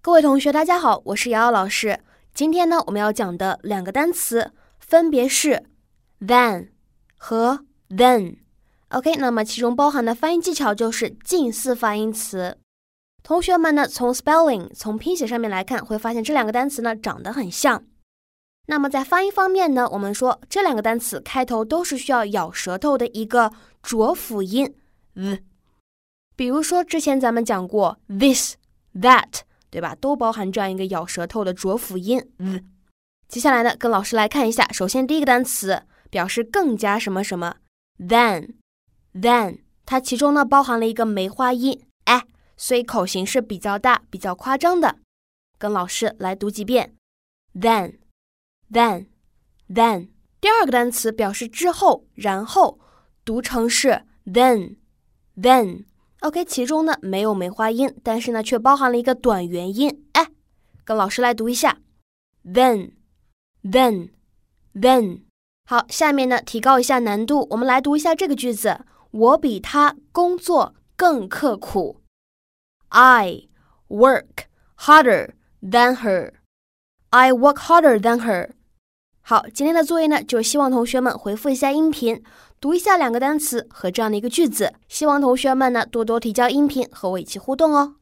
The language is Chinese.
各位同学，大家好，我是瑶瑶老师。今天呢，我们要讲的两个单词分别是 than 和 then。OK，那么其中包含的发音技巧就是近似发音词。同学们呢，从 spelling 从拼写上面来看，会发现这两个单词呢长得很像。那么在发音方面呢，我们说这两个单词开头都是需要咬舌头的一个浊辅音 v。比如说之前咱们讲过 this that。对吧？都包含这样一个咬舌头的浊辅音嗯。接下来呢，跟老师来看一下。首先，第一个单词表示更加什么什么，than，than，它其中呢包含了一个梅花音，哎，所以口型是比较大、比较夸张的。跟老师来读几遍，than，than，than。第二个单词表示之后、然后，读成是 then，then。OK，其中呢没有梅花音，但是呢却包含了一个短元音。哎，跟老师来读一下，then，then，then。好，下面呢提高一下难度，我们来读一下这个句子：我比他工作更刻苦。I work harder than her. I work harder than her. 好，今天的作业呢，就希望同学们回复一下音频，读一下两个单词和这样的一个句子。希望同学们呢多多提交音频和我一起互动哦。